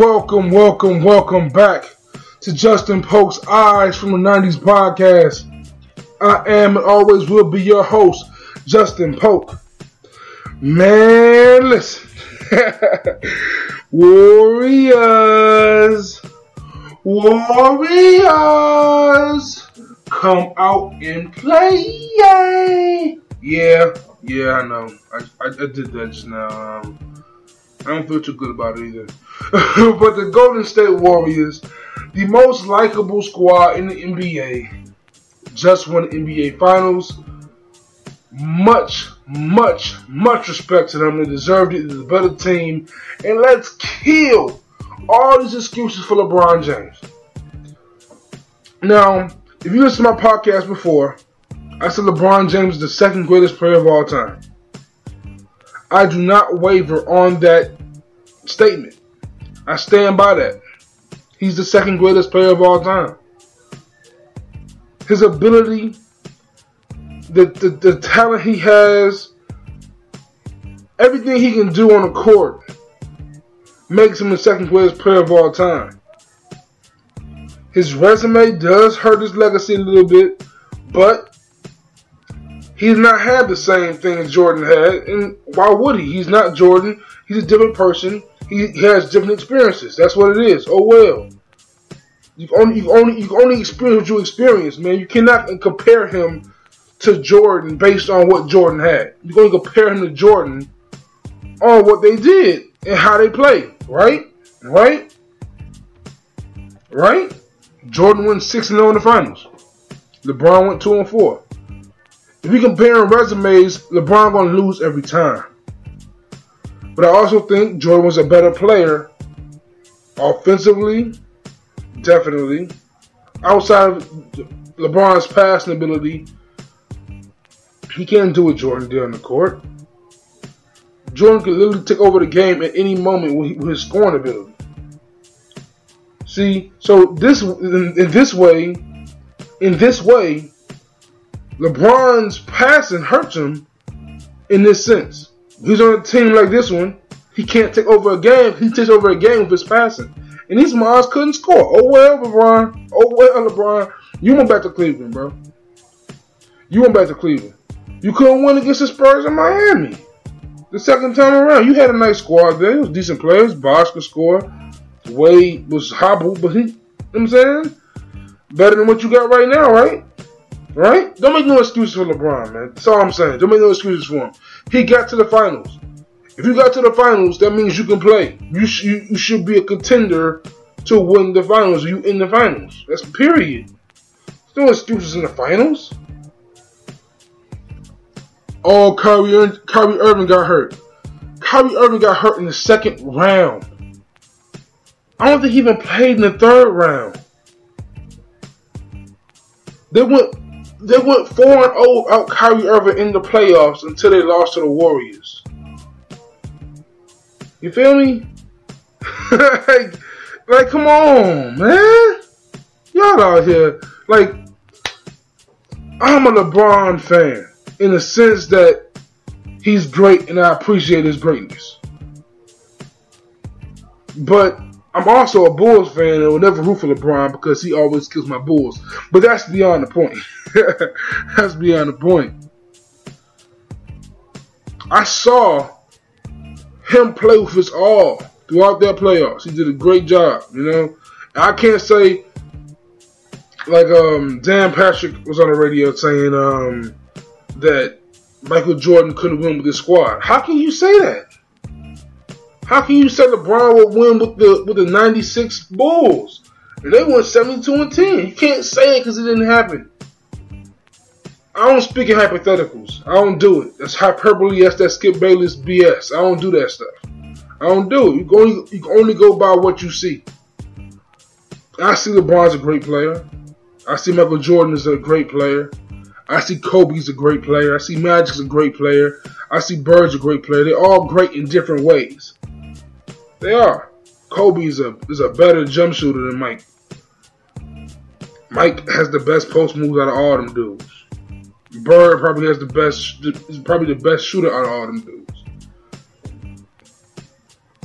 Welcome, welcome, welcome back to Justin Polk's Eyes from the 90s podcast. I am and always will be your host, Justin Polk. Man, listen. Warriors, Warriors, come out and play. Yeah, yeah, I know. I, I, I did that just now. Um, I don't feel too good about it either. but the Golden State Warriors, the most likable squad in the NBA, just won the NBA Finals. Much, much, much respect to them. They deserved it. They're the better team. And let's kill all these excuses for LeBron James. Now, if you listen to my podcast before, I said LeBron James is the second greatest player of all time. I do not waver on that statement. I stand by that. He's the second greatest player of all time. His ability, the, the, the talent he has, everything he can do on the court makes him the second greatest player of all time. His resume does hurt his legacy a little bit, but he's not had the same thing Jordan had, and why would he? He's not Jordan. He's a different person. He, he has different experiences. That's what it is. Oh well. You've only you've only you've only experienced what you experienced, man. You cannot compare him to Jordan based on what Jordan had. You're going to compare him to Jordan on what they did and how they played, right? Right? Right? Jordan went six and zero in the finals. LeBron went two and four. If you compare resumes, LeBron gonna lose every time. But I also think Jordan was a better player offensively, definitely. Outside of LeBron's passing ability, he can't do what Jordan did on the court. Jordan could literally take over the game at any moment with his scoring ability. See, so this in, in this way, in this way, LeBron's passing hurts him in this sense. He's on a team like this one. He can't take over a game. He takes over a game with his passing. And these Mars couldn't score. Oh well, LeBron. Oh well, LeBron. You went back to Cleveland, bro. You went back to Cleveland. You couldn't win against the Spurs in Miami. The second time around, you had a nice squad there. It was decent players. Bosh could score. Wade was hobbled, but he, you know what I'm saying? Better than what you got right now, right? Right? Don't make no excuses for LeBron, man. That's all I'm saying. Don't make no excuses for him. He got to the finals. If you got to the finals, that means you can play. You, sh- you, should be a contender to win the finals. You in the finals. That's period. No excuses in the finals. Oh, Kyrie, Kyrie Irving got hurt. Kyrie Irving got hurt in the second round. I don't think he even played in the third round. They went they went four and oh zero out Kyrie Irving in the playoffs until they lost to the Warriors. You feel me? like, like, come on, man. Y'all out here like I'm a LeBron fan in the sense that he's great and I appreciate his greatness. But I'm also a Bulls fan and will never root for LeBron because he always kills my Bulls. But that's beyond the point. that's beyond the point. I saw him play with his all throughout their playoffs. He did a great job, you know. I can't say like um, Dan Patrick was on the radio saying um, that Michael Jordan couldn't win with his squad. How can you say that? How can you say LeBron would win with the with the '96 Bulls? And they won 72 and 10. You can't say it because it didn't happen. I don't speak in hypotheticals. I don't do it. That's hyperbole. That's that Skip Bayless BS. I don't do that stuff. I don't do it. You can only, you can only go by what you see. I see LeBron's a great player. I see Michael Jordan is a great player. I see Kobe's a great player. I see Magic's a great player. I see Bird's a great player. They're all great in different ways. They are. Kobe is a is a better jump shooter than Mike. Mike has the best post moves out of all them dudes. Bird probably has the best is probably the best shooter out of all them dudes.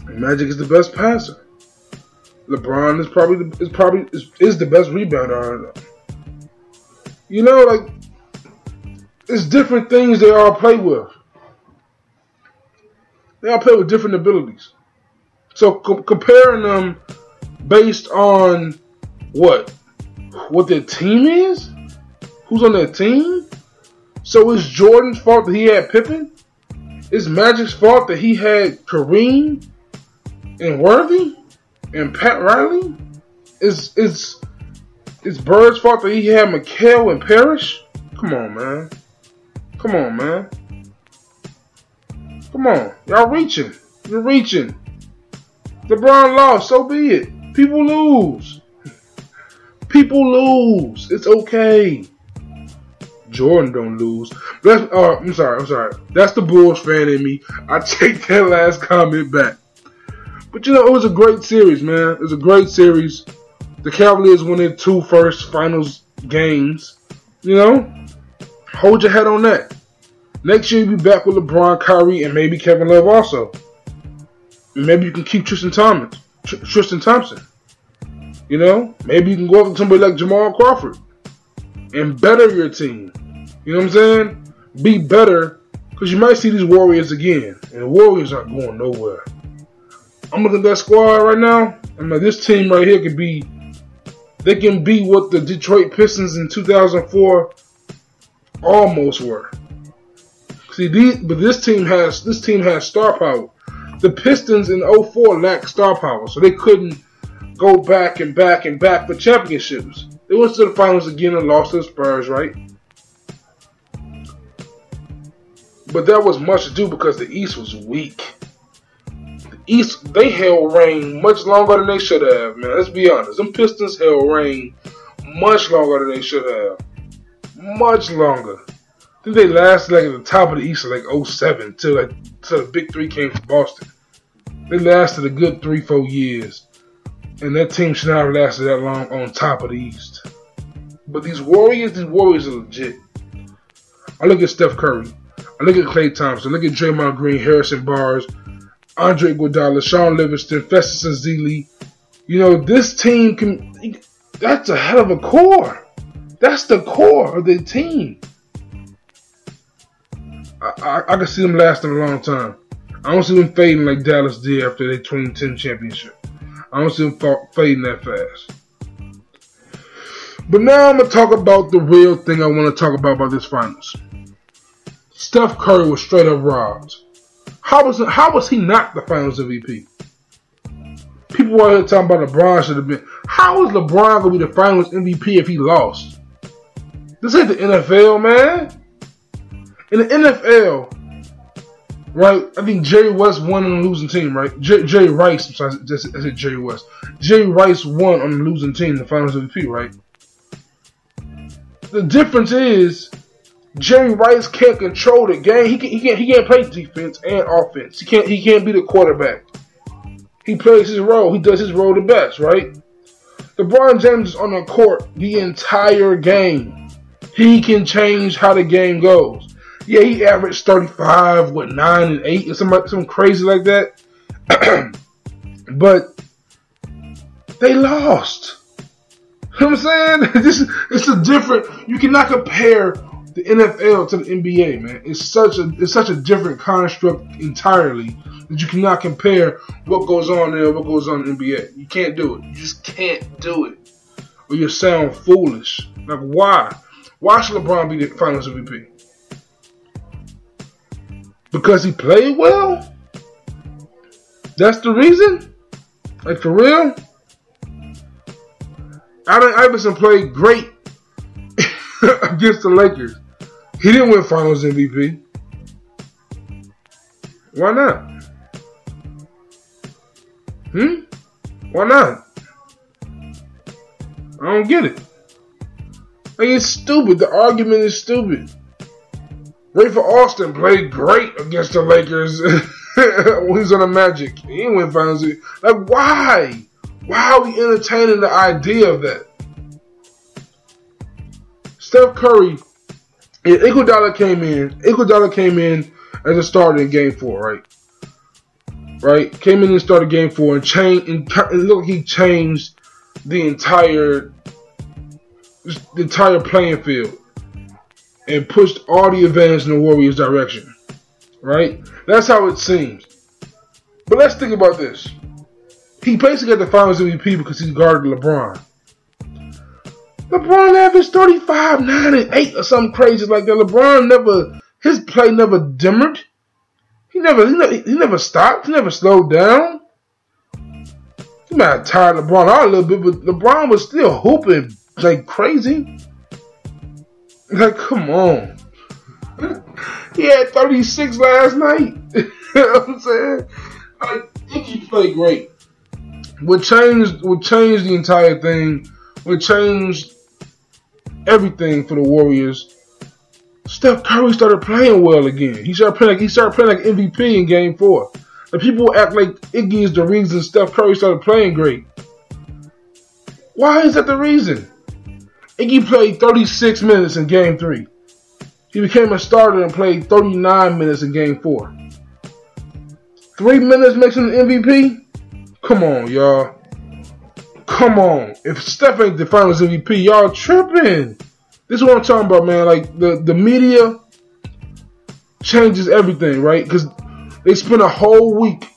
Magic is the best passer. LeBron is probably the, is probably is, is the best rebounder. You know, like it's different things they all play with. They all play with different abilities. So co- comparing them based on what what their team is, who's on their team. So it's Jordan's fault that he had Pippen. It's Magic's fault that he had Kareem and Worthy and Pat Riley. It's it's it's Bird's fault that he had McHale and Parish. Come on, man. Come on, man. Come on. Y'all reaching. You're reaching. LeBron lost, so be it. People lose. People lose. It's okay. Jordan don't lose. That's uh, I'm sorry, I'm sorry. That's the Bulls fan in me. I take that last comment back. But you know, it was a great series, man. It was a great series. The Cavaliers won their two first finals games. You know, hold your head on that. Next year you'll be back with LeBron, Kyrie, and maybe Kevin Love also. Maybe you can keep Tristan Thompson. Tristan Thompson. You know, maybe you can go after somebody like Jamal Crawford and better your team. You know what I'm saying? Be better because you might see these Warriors again, and the Warriors aren't going nowhere. I'm looking at that squad right now. I'm like, this team right here could be. They can be what the Detroit Pistons in 2004 almost were. See, these, but this team has this team has star power. The Pistons in 04 lacked star power, so they couldn't go back and back and back for championships. They went to the finals again and lost to the Spurs, right? But that was much ado because the East was weak. The East, they held reign much longer than they should have, man. Let's be honest. Them Pistons held reign much longer than they should have. Much longer. I think they lasted like at the top of the East like 07 till like till the big three came to Boston. They lasted a good three, four years. And that team should not have lasted that long on top of the East. But these Warriors, these Warriors are legit. I look at Steph Curry. I look at Klay Thompson. I look at Draymond Green, Harrison Barnes, Andre Iguodala, Shaun Livingston, Festus Ezeli. You know, this team can. That's a hell of a core. That's the core of the team. I, I, I can see them lasting a long time. I don't see them fading like Dallas did after their 2010 championship. I don't see them fading that fast. But now I'm gonna talk about the real thing I want to talk about about this finals. Steph Curry was straight up robbed. How was how was he not the Finals MVP? People here talking about LeBron should have been. How is LeBron gonna be the Finals MVP if he lost? This ain't the NFL, man. In the NFL, right? I think Jerry West won on the losing team, right? J- Jerry Rice, I'm sorry, I said Jerry West. Jerry Rice won on the losing team, the Finals MVP, right? The difference is Jerry Rice can't control the game. He, can, he can't he can't play defense and offense. He can't he can't be the quarterback. He plays his role. He does his role the best, right? LeBron James is on the court the entire game. He can change how the game goes. Yeah, he averaged 35, what, 9 and 8 or something, something crazy like that. but they lost. You know what I'm saying? This it's a different you cannot compare the NFL to the NBA, man. It's such a it's such a different construct entirely that you cannot compare what goes on there what goes on in the NBA. You can't do it. You just can't do it. Or you sound foolish. Like why? Why should LeBron be the finals MVP? Because he played well? That's the reason? Like for real? Allen Iverson played great against the Lakers. He didn't win Finals MVP. Why not? Hmm? Why not? I don't get it. Like it's stupid. The argument is stupid. Rafer Alston played great against the Lakers when he's on the Magic. He win Finals. Like why? Why are we entertaining the idea of that? Steph Curry yeah, Iguodala came in. Iguodala came in as a starter in Game Four, right? right? Came in and started game four and changed, and looked like he changed the entire, the entire playing field and pushed all the advantage in the Warriors' direction, right? That's how it seems. But let's think about this. He basically got the Finals MVP because he guarded LeBron. LeBron averaged 35, 9, and 8 or something crazy like that. LeBron never, his play never dimmered. He never, he never, he never stopped. He never slowed down. He might have tired LeBron out a little bit, but LeBron was still hooping like crazy. Like, come on. he had 36 last night. you know what I'm saying? I think he played great. What changed, what changed the entire thing, what changed everything for the Warriors Steph Curry started playing well again. He started playing like he started playing like MVP in Game Four. The people act like Iggy is the reason Steph Curry started playing great. Why is that the reason? Iggy played 36 minutes in Game Three. He became a starter and played 39 minutes in Game Four. Three minutes makes him an MVP? Come on, y'all. Come on. If Steph ain't the Finals MVP, y'all tripping. This is what I'm talking about, man. Like the the media changes everything, right? Because they spent a whole week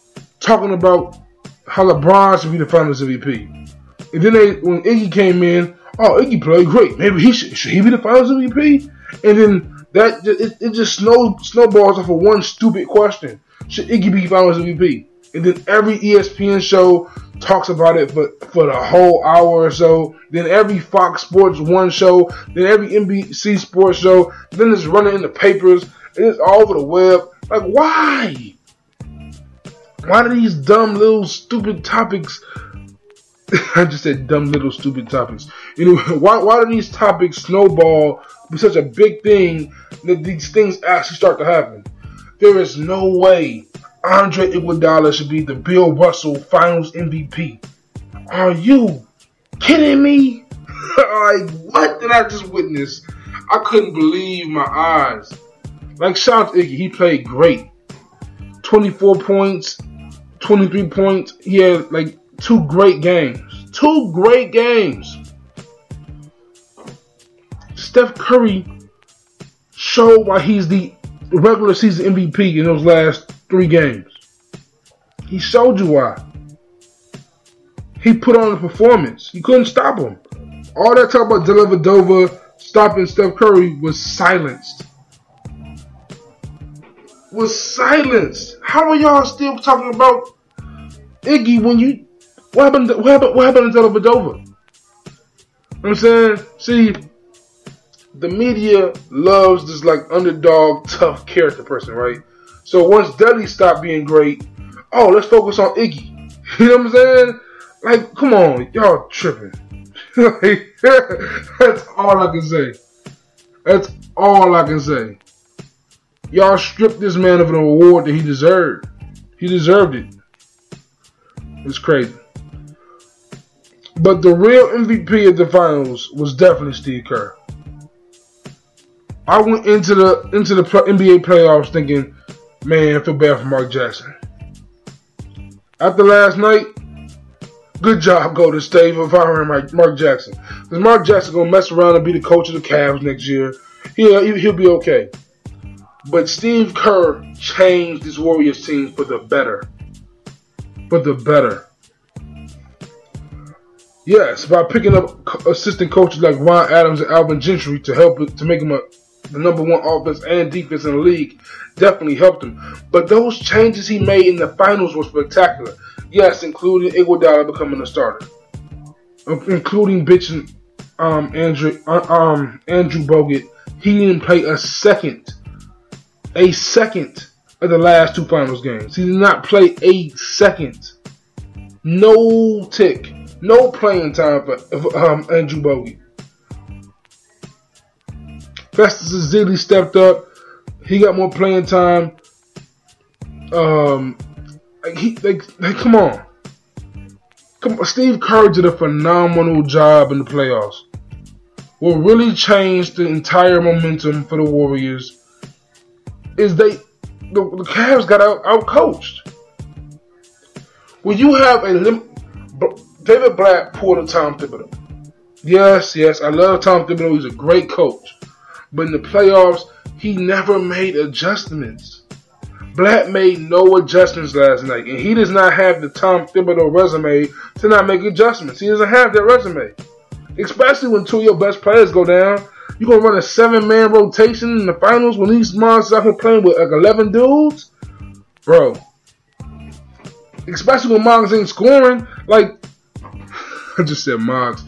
talking about how LeBron should be the Finals MVP, and then they when Iggy came in, oh Iggy played great. Maybe he should should he be the Finals MVP? And then that it, it just snow snowballs off of one stupid question: Should Iggy be Finals MVP? And then every ESPN show talks about it for, for the whole hour or so. Then every Fox Sports One show, then every NBC Sports show, then it's running in the papers, it's all over the web. Like, why? Why do these dumb little stupid topics? I just said dumb little stupid topics. You know, why why do these topics snowball be such a big thing that these things actually start to happen? There is no way Andre Iguodala should be the Bill Russell Finals MVP. Are you kidding me? like, what did I just witness? I couldn't believe my eyes. Like, shout out to Iggy, he played great. 24 points, 23 points. He had like two great games. Two great games. Steph Curry showed why he's the regular season MVP in those last three games. He showed you why. He put on a performance. You couldn't stop him. All that talk about Dellavedova stopping Steph Curry was silenced. Was silenced. How are y'all still talking about Iggy when you what happened? What happened? What happened to Dellavedova? You know what I'm saying, see, the media loves this like underdog, tough character person, right? So once Dudley stopped being great, oh, let's focus on Iggy. You know what I'm saying? Like, come on, y'all tripping. that's all I can say. That's all I can say. Y'all stripped this man of an award that he deserved. He deserved it. It's crazy. But the real MVP of the finals was definitely Steve Kerr. I went into the into the NBA playoffs thinking Man, I feel bad for Mark Jackson. After last night, good job, Golden State, for firing Mark Jackson. Because Mark Jackson gonna mess around and be the coach of the Cavs next year. He'll, he'll be okay. But Steve Kerr changed this Warriors team for the better. For the better. Yes, by picking up assistant coaches like Ron Adams and Alvin Gentry to help to make him a the number one offense and defense in the league, definitely helped him. But those changes he made in the finals were spectacular. Yes, including Iguodala becoming a starter, including bitching um, Andrew uh, um, Andrew Bogut. He didn't play a second, a second of the last two finals games. He did not play a second. No tick, no playing time for um, Andrew Bogut. Festus Ezeli stepped up. He got more playing time. Um, he like, like come on. Come on, Steve Kerr did a phenomenal job in the playoffs. What really changed the entire momentum for the Warriors is they the, the Cavs got out, out coached. when you have a lim- David Blatt pulled a Tom Thibodeau. Yes, yes, I love Tom Thibodeau. He's a great coach. But in the playoffs, he never made adjustments. Black made no adjustments last night, and he does not have the Tom Thibodeau resume to not make adjustments. He doesn't have that resume. Especially when two of your best players go down. You're going to run a seven man rotation in the finals when these monsters out here playing with like 11 dudes? Bro. Especially when Moggs ain't scoring. Like, I just said Moggs.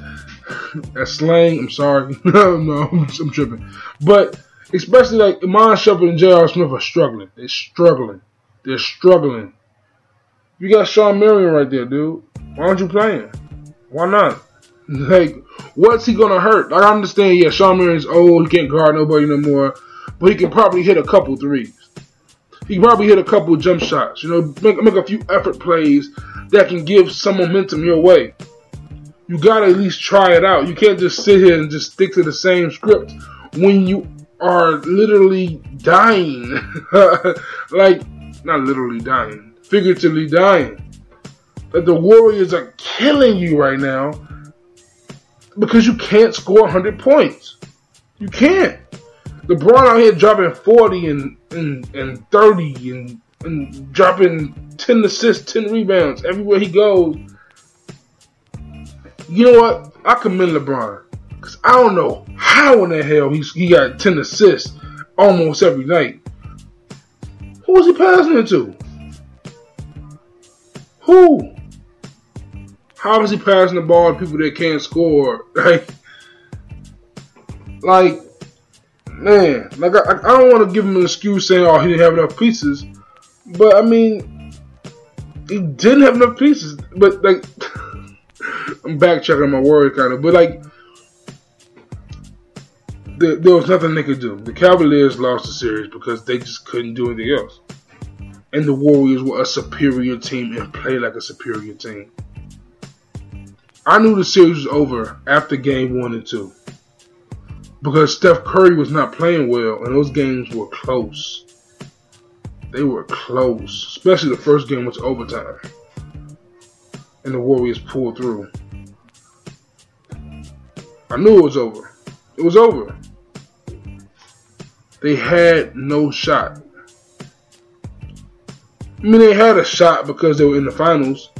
That's slang. I'm sorry. no, no, I'm, I'm, tripping. But especially like Iman Shumpert and J.R. Smith are struggling. They're struggling. They're struggling. You got Shawn Marion right there, dude. Why aren't you playing? Why not? Like, what's he gonna hurt? Like, I understand, yeah, Shawn Marion's old, he can't guard nobody no more, but he can probably hit a couple threes. He can probably hit a couple jump shots. You know, make make a few effort plays that can give some momentum your way you gotta at least try it out. You can't just sit here and just stick to the same script when you are literally dying. like, not literally dying, figuratively dying. That the Warriors are killing you right now because you can't score 100 points. You can't. LeBron out here dropping 40 and, and, and 30 and, and dropping 10 assists, 10 rebounds everywhere he goes you know what? I commend LeBron. Because I don't know how in the hell he, he got 10 assists almost every night. Who is he passing it to? Who? How is he passing the ball to people that can't score? Like, like man, like I, I don't want to give him an excuse saying, "Oh, he didn't have enough pieces," but I mean, he didn't have enough pieces. But like, I'm backtracking my word kind of, but like there, there, was nothing they could do. The Cavaliers lost the series because they just couldn't do anything else, and the Warriors were a superior team and played like a superior team. I knew the series was over after game one and two because Steph Curry was not playing well, and those games were close. They were close, especially the first game was overtime and the Warriors pulled through. I knew it was over. It was over. They had no shot. I mean, they had a shot because they were in the finals,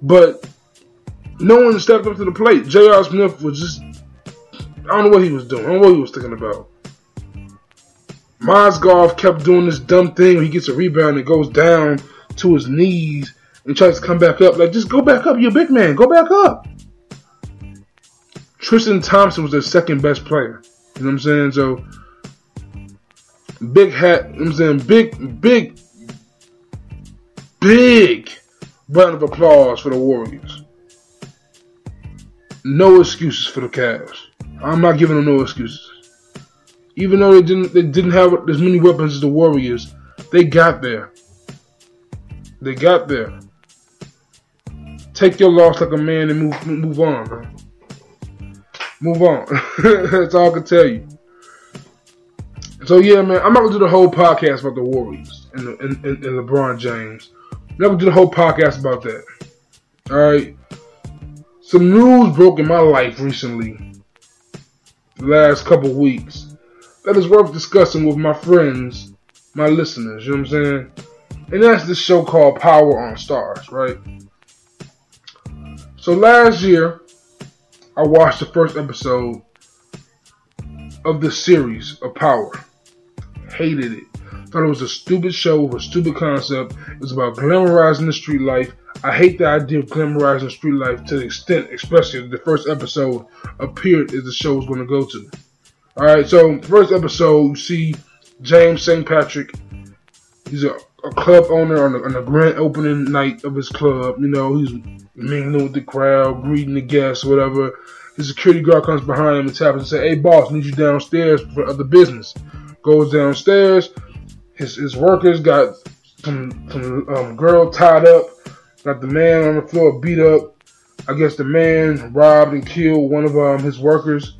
but no one stepped up to the plate. J.R. Smith was just, I don't know what he was doing. I don't know what he was thinking about. Mozgov kept doing this dumb thing where he gets a rebound and goes down to his knees and tries to come back up. Like, just go back up. You're a big man. Go back up. Tristan Thompson was their second best player. You know what I'm saying? So, big hat. You know I'm saying? Big, big, big round of applause for the Warriors. No excuses for the Cavs. I'm not giving them no excuses. Even though they didn't, they didn't have as many weapons as the Warriors. They got there. They got there. Take your loss like a man and move move on, man. Move on. That's all I can tell you. So yeah, man, I'm not gonna do the whole podcast about the Warriors and, the, and, and, and LeBron James. I'm not gonna do the whole podcast about that. All right. Some news broke in my life recently, the last couple weeks, that is worth discussing with my friends, my listeners. You know what I'm saying? And that's this show called Power on Starz, right? So last year, I watched the first episode of the series of Power. Hated it. Thought it was a stupid show with a stupid concept. It was about glamorizing the street life. I hate the idea of glamorizing street life to the extent, especially the first episode appeared as the show was going to go to. Alright, so first episode, you see James St. Patrick. He's a, a club owner on the, on the grand opening night of his club. You know, he's mingling with the crowd, greeting the guests, whatever. The security guard comes behind him and taps and says, "Hey, boss, need you downstairs for other business." Goes downstairs. His his workers got some some um, girl tied up. Got the man on the floor beat up. I guess the man robbed and killed one of um, his workers.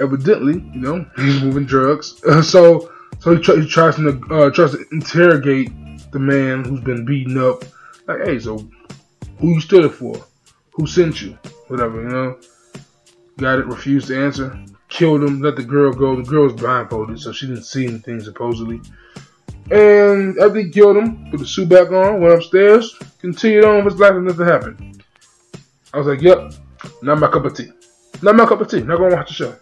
Evidently, you know, he's moving drugs. So so he, tr- he tries to uh, tries to interrogate the man who's been beaten up Like, hey, so who you stood it for? Who sent you? Whatever, you know. Got it, refused to answer. Killed him, let the girl go. The girl was blindfolded, so she didn't see anything supposedly. And after he killed him, put the suit back on, went upstairs, continued on with his life and nothing happened. I was like, yep, not my cup of tea. Not my cup of tea. Not gonna watch the show.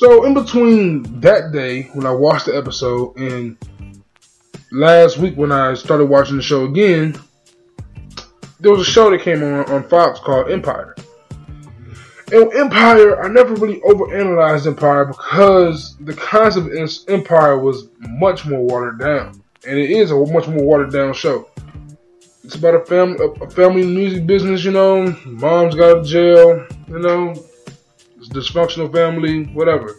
So in between that day when I watched the episode and last week when I started watching the show again, there was a show that came on on Fox called Empire. And Empire, I never really overanalyzed Empire because the concept of Empire was much more watered down, and it is a much more watered down show. It's about a family, a family music business. You know, mom's got out jail. You know, dysfunctional family, whatever.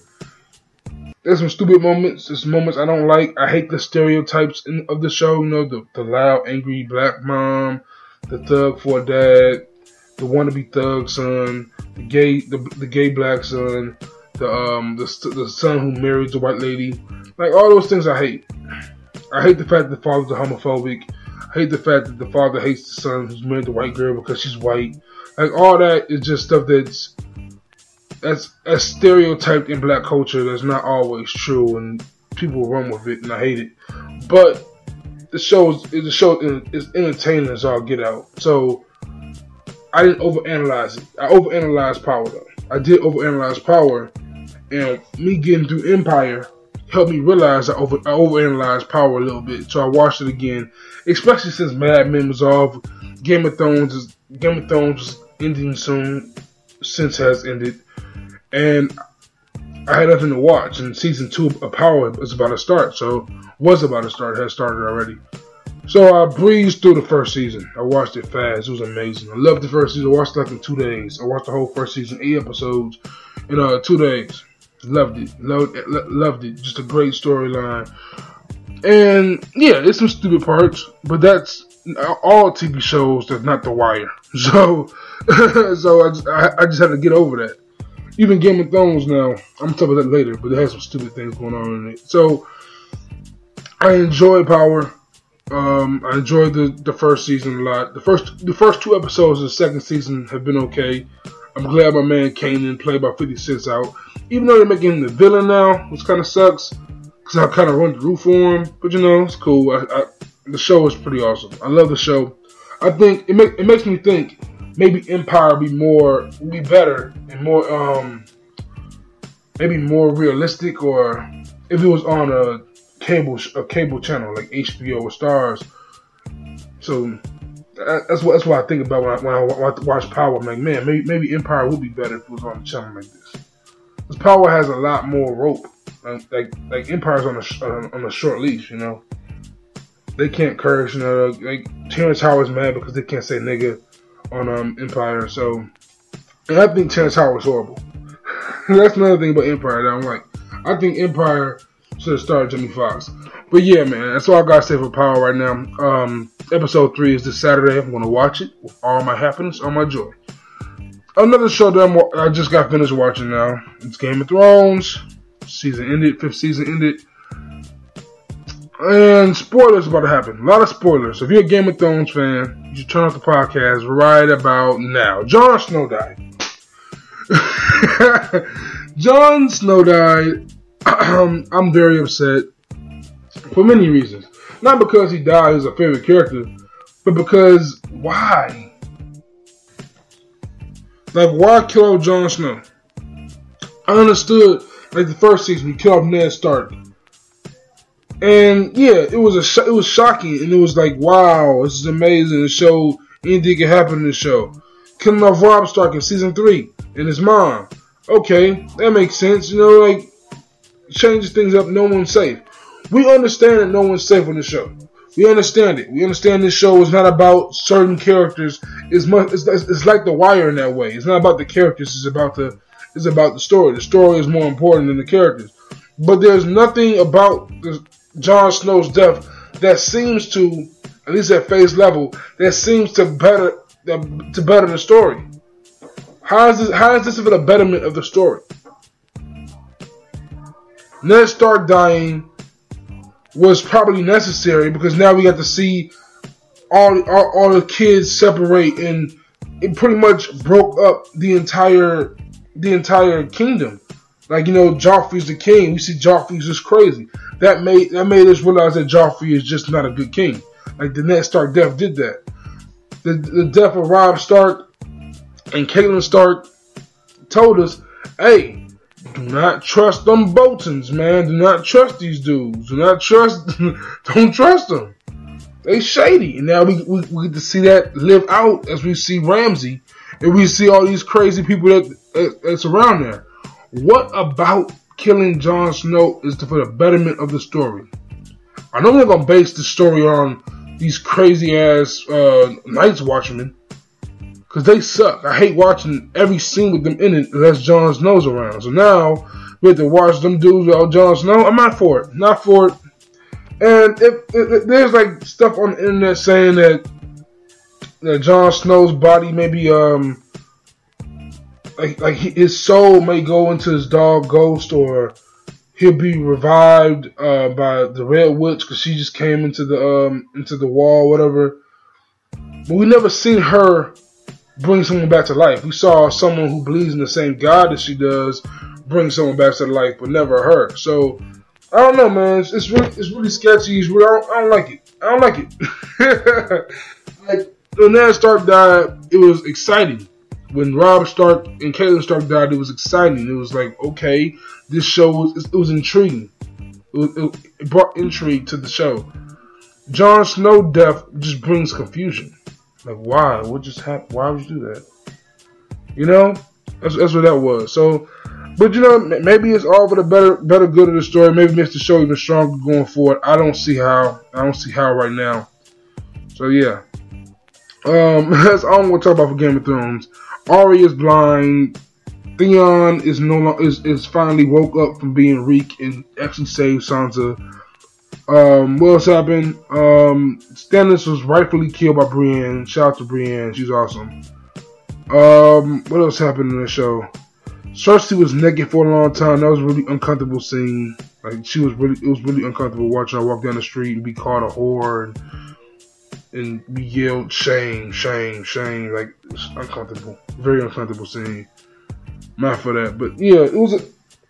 There's some stupid moments. There's moments I don't like. I hate the stereotypes in, of the show. You know, the, the loud, angry black mom, the thug for a dad, the wannabe thug son, the gay the, the gay black son, the um the the son who married the white lady, like all those things I hate. I hate the fact that the father's homophobic. I hate the fact that the father hates the son who's married the white girl because she's white. Like all that is just stuff that's that's that's stereotyped in black culture that's not always true and people run with it and I hate it. But the show is the show is entertaining as all get out. So I didn't overanalyze it. I overanalyzed Power though. I did overanalyze Power, and me getting through Empire helped me realize I over I overanalyzed Power a little bit. So I watched it again, especially since Mad Men was off. Game of Thrones is Game of Thrones is ending soon. Since has ended, and I had nothing to watch. And season two of Power is about to start, so was about to start, has started already. So I breezed through the first season. I watched it fast. It was amazing. I loved the first season. I watched it like in two days. I watched the whole first season, eight episodes, in uh, two days. Loved it. Loved it. Loved it. Just a great storyline. And yeah, there's some stupid parts, but that's all TV shows. That's not The Wire. So, so I I, I just had to get over that. Even Game of Thrones now, I'm talking about that later, but it has some stupid things going on in it. So I enjoy Power. Um, I enjoyed the, the first season a lot. The first the first two episodes of the second season have been okay. I'm glad my man Kanan played by 50 Cent out. Even though they're making him the villain now, which kind of sucks, because I kind of run through for him. But you know, it's cool. I, I, the show is pretty awesome. I love the show. I think it, make, it makes me think maybe Empire be more, be better and more, um, maybe more realistic, or if it was on a cable a cable channel like HBO or Starz. So that's what that's what I think about when I, when I watch Power. I'm like, man, maybe maybe Empire would be better if it was on a channel like this. Because Power has a lot more rope. Like like Empire's on a on a short leash, you know. They can't curse, you know. Like Terrence Howard's mad because they can't say nigga on um Empire. So, and I think Terrence Howard's horrible. that's another thing about Empire that I'm like. I think Empire should have started Jamie Foxx. But yeah, man, that's all I gotta say for Power right now. Um, episode three is this Saturday. I'm gonna watch it with all my happiness, all my joy. Another show that I'm, I just got finished watching now. It's Game of Thrones. Season ended, fifth season ended. And spoilers about to happen. A lot of spoilers. If you're a Game of Thrones fan, you should turn off the podcast right about now. Jon Snow died. Jon Snow died I'm very upset for many reasons. Not because he died as a favorite character, but because why? Like, why kill off Jon Snow? I understood, like the first season, you kill off Ned Stark, and yeah, it was a sh- it was shocking, and it was like, wow, this is amazing. The show anything can happen in the show. Killing off Robb Stark in season three and his mom. Okay, that makes sense. You know, like changes things up. No one's safe. We understand that no one's safe on the show. We understand it. We understand this show is not about certain characters. It's much. It's, it's like The Wire in that way. It's not about the characters. It's about the. It's about the story. The story is more important than the characters. But there's nothing about Jon Snow's death that seems to, at least at face level, that seems to better to better the story. How is this? How is this even a betterment of the story? Ned Stark dying was probably necessary because now we got to see all, all all the kids separate and it pretty much broke up the entire the entire kingdom. Like you know, Joffrey's the king. We see Joffrey's just crazy. That made that made us realize that Joffrey is just not a good king. Like the Ned Stark death did that. The the death of Robb Stark and Catelyn Stark told us, hey, do not trust them Boltons, man. Do not trust these dudes. Do not trust. don't trust them. They shady. And now we, we, we get to see that live out as we see Ramsay and we see all these crazy people that that's around there. What about killing Jon Snow is for the betterment of the story? I know they're gonna base the story on these crazy ass uh, Night's Watchmen because they suck. I hate watching every scene with them in it unless Jon Snow's around. So now we have to watch them dudes without Jon Snow. I'm not for it. Not for it. And if, if, if, there's like stuff on the internet saying that that Jon Snow's body maybe um like like his soul may go into his dog Ghost or he'll be revived uh, by the Red Witch because she just came into the um into the wall whatever. But we never seen her bring someone back to life. We saw someone who believes in the same God that she does bring someone back to life, but never her. So I don't know, man. It's, it's really it's really sketchy. It's really, I, don't, I don't like it. I don't like it. like when Ned Stark died, it was exciting. When Robb Stark and Catelyn Stark died, it was exciting. It was like, okay, this show was it was intriguing. It brought intrigue to the show. Jon Snow death just brings confusion. Like, why? What just happened? Why would you do that? You know, that's, that's what that was. So but you know, maybe it's all for the better better good of the story. Maybe makes the show even stronger going forward. I don't see how. I don't see how right now. So yeah. Um, that's all I'm gonna talk about for Game of Thrones. Arya is blind. Theon is no longer is, is finally woke up from being Reek and actually saved Sansa. Um, what else happened? Um, Stannis was rightfully killed by Brienne. Shout out to Brienne, she's awesome. Um, what else happened in the show? Cersei was naked for a long time. That was really uncomfortable scene. Like she was really, it was really uncomfortable watching her walk down the street and be called a whore and, and be yelled shame, shame, shame. Like it's uncomfortable, very uncomfortable scene. Not for that, but yeah, it was a,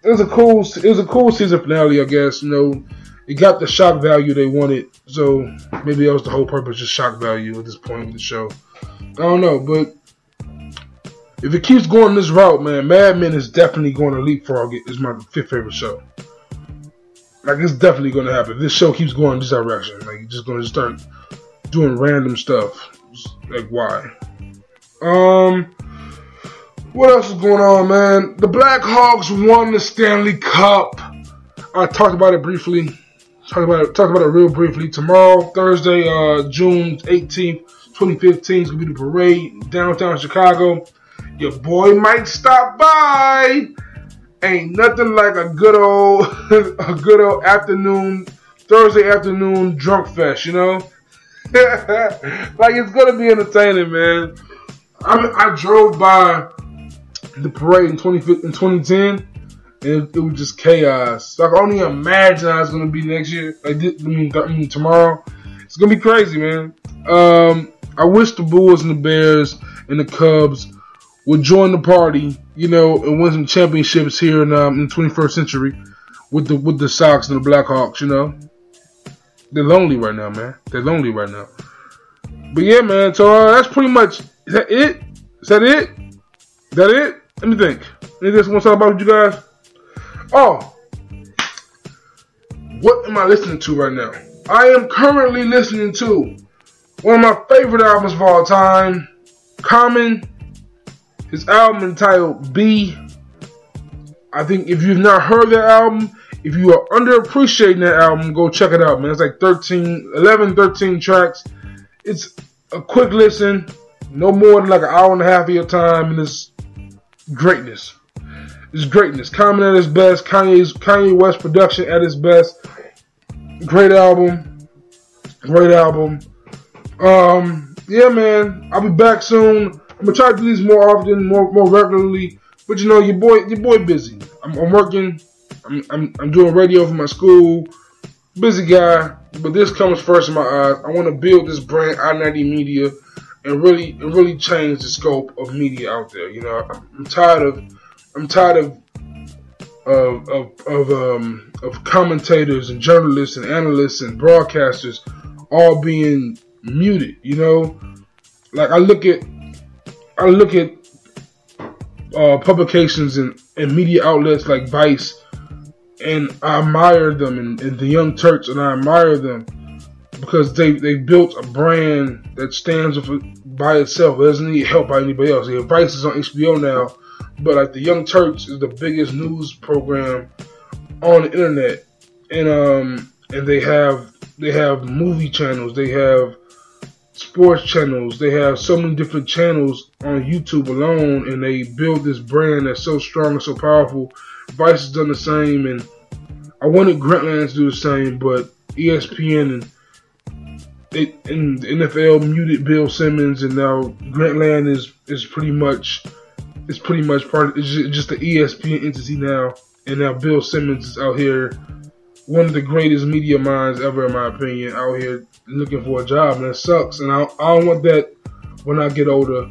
it was a cool, it was a cool season finale. I guess you know, it got the shock value they wanted. So maybe that was the whole purpose, just shock value at this point of the show. I don't know, but if it keeps going this route, man, Mad Men is definitely going to leapfrog it. Is my fifth favorite show. Like it's definitely going to happen. This show keeps going this direction. Like you're just going to start doing random stuff. Like why? Um, what else is going on, man? The Blackhawks won the Stanley Cup. I talked about it briefly. Talk about it. Talk about it real briefly. Tomorrow, Thursday, uh, June eighteenth, twenty fifteen, is gonna be the parade downtown Chicago. Your boy might stop by. Ain't nothing like a good old, a good old afternoon, Thursday afternoon drunk fest, you know? like it's gonna be entertaining, man. I I drove by the parade in 20, in 2010, and it, it, was just chaos. So I can only imagine how it's gonna be next year. Like, I mean, I mean tomorrow. It's gonna be crazy, man. Um, I wish the Bulls and the Bears and the Cubs would join the party, you know, and win some championships here in, um, in the 21st century with the with the Sox and the Blackhawks, you know. They're lonely right now, man. They're lonely right now. But yeah, man. So uh, that's pretty much is that it. Is that it? Is that it? Let me think. Anything else want to talk about with you guys? Oh, what am I listening to right now? I am currently listening to one of my favorite albums of all time, Common his album entitled Be. I think if you've not heard that album, if you are underappreciating that album, go check it out, man. It's like 13, 11, 13 tracks. It's a quick listen, no more than like an hour and a half of your time, and it's greatness. It's greatness. Common at its best. Kanye's Kanye West production at its best. Great album. Great album. Um, yeah, man. I'll be back soon. I'm gonna try to do these more often, more more regularly. But you know, your boy, your boy busy. I'm, I'm working. I'm, I'm, I'm doing radio for my school. busy guy, but this comes first in my eyes. I want to build this brand, I-90 Media, and really, and really change the scope of media out there. You know, I'm tired of, I'm tired of, of, of, of, um, of commentators and journalists and analysts and broadcasters all being muted. You know, like I look at, I look at uh, publications and, and media outlets like Vice and I admire them and, the Young Turks, and I admire them because they they built a brand that stands by itself. It doesn't need help by anybody else. The advice is on HBO now, but like the Young Turks is the biggest news program on the internet, and um and they have they have movie channels, they have sports channels, they have so many different channels on YouTube alone, and they build this brand that's so strong and so powerful Vice has done the same, and I wanted Grantland to do the same, but ESPN and it, and the NFL muted Bill Simmons, and now Grantland is is pretty much is pretty much part of it's just the ESPN entity now, and now Bill Simmons is out here, one of the greatest media minds ever, in my opinion, out here looking for a job, and it sucks. And I, I don't want that when I get older.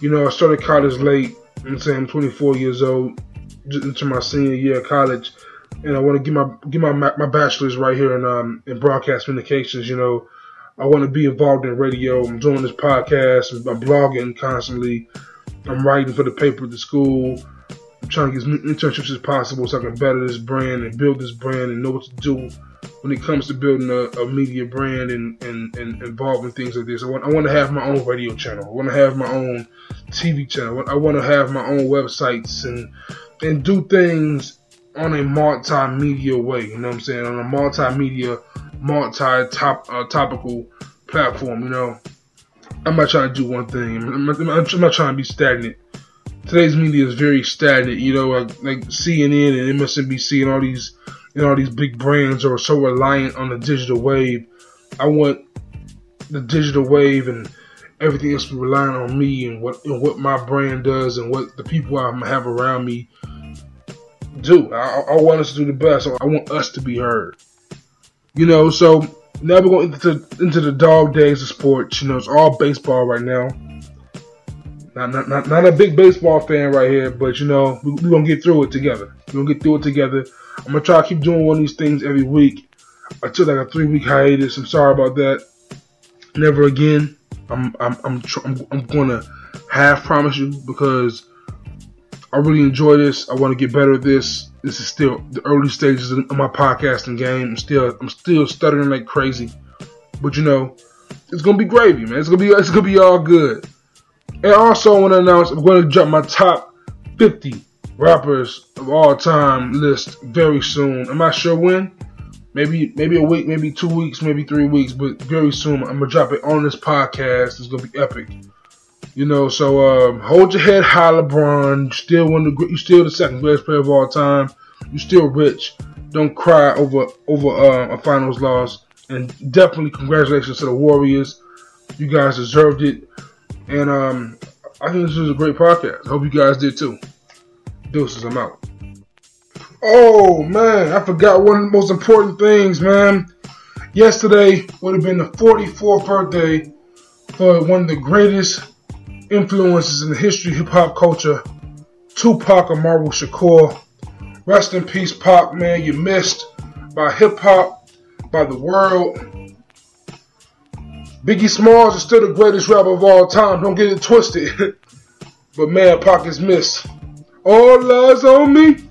You know, I started college late. I'm saying I'm 24 years old into my senior year of college, and I want to get my get my my bachelor's right here in um in broadcast communications. You know, I want to be involved in radio. I'm doing this podcast. I'm blogging constantly. I'm writing for the paper at the school. I'm trying to get as many internships as possible so I can better this brand and build this brand and know what to do when it comes to building a, a media brand and, and, and involving things like this. I want, I want to have my own radio channel. I want to have my own TV channel. I want to have my own websites and and do things on a multimedia way. You know what I'm saying? On a multimedia, multi-top uh, topical platform. You know, I'm not trying to do one thing. I'm not, I'm not trying to be stagnant. Today's media is very stagnant. You know, like, like CNN and MSNBC and all these and all these big brands are so reliant on the digital wave. I want the digital wave and everything else to be relying on me and what and what my brand does and what the people I have around me do. I, I want us to do the best. I want us to be heard. You know, so now we're going into into the dog days of sports. You know, it's all baseball right now. Not, not, not, not a big baseball fan right here, but you know, we're we to get through it together. We're to get through it together. I'm to try to keep doing one of these things every week. I took like a three week hiatus. I'm sorry about that. Never again. I'm, I'm, I'm, I'm, I'm going to half promise you because I really enjoy this. I want to get better at this. This is still the early stages of my podcasting game. I'm still I'm still stuttering like crazy, but you know, it's gonna be gravy, man. It's gonna be it's gonna be all good. And also, I want to announce I'm going to drop my top 50 rappers of all time list very soon. I'm not sure when. Maybe maybe a week, maybe two weeks, maybe three weeks, but very soon I'm gonna drop it on this podcast. It's gonna be epic. You know, so um, hold your head high, LeBron. You still one of the you still the second best player of all time. You still rich. Don't cry over over uh, a finals loss. And definitely congratulations to the Warriors. You guys deserved it. And um, I think this was a great podcast. I hope you guys did too. Deuces, I'm out. Oh man, I forgot one of the most important things, man. Yesterday would have been the 44th birthday for one of the greatest influences in the history of hip hop culture, Tupac Amaru Shakur. Rest in peace, Pac, man. You missed by hip hop, by the world. Biggie Smalls is still the greatest rapper of all time. Don't get it twisted. but man, Pac is missed. All Eyez On Me.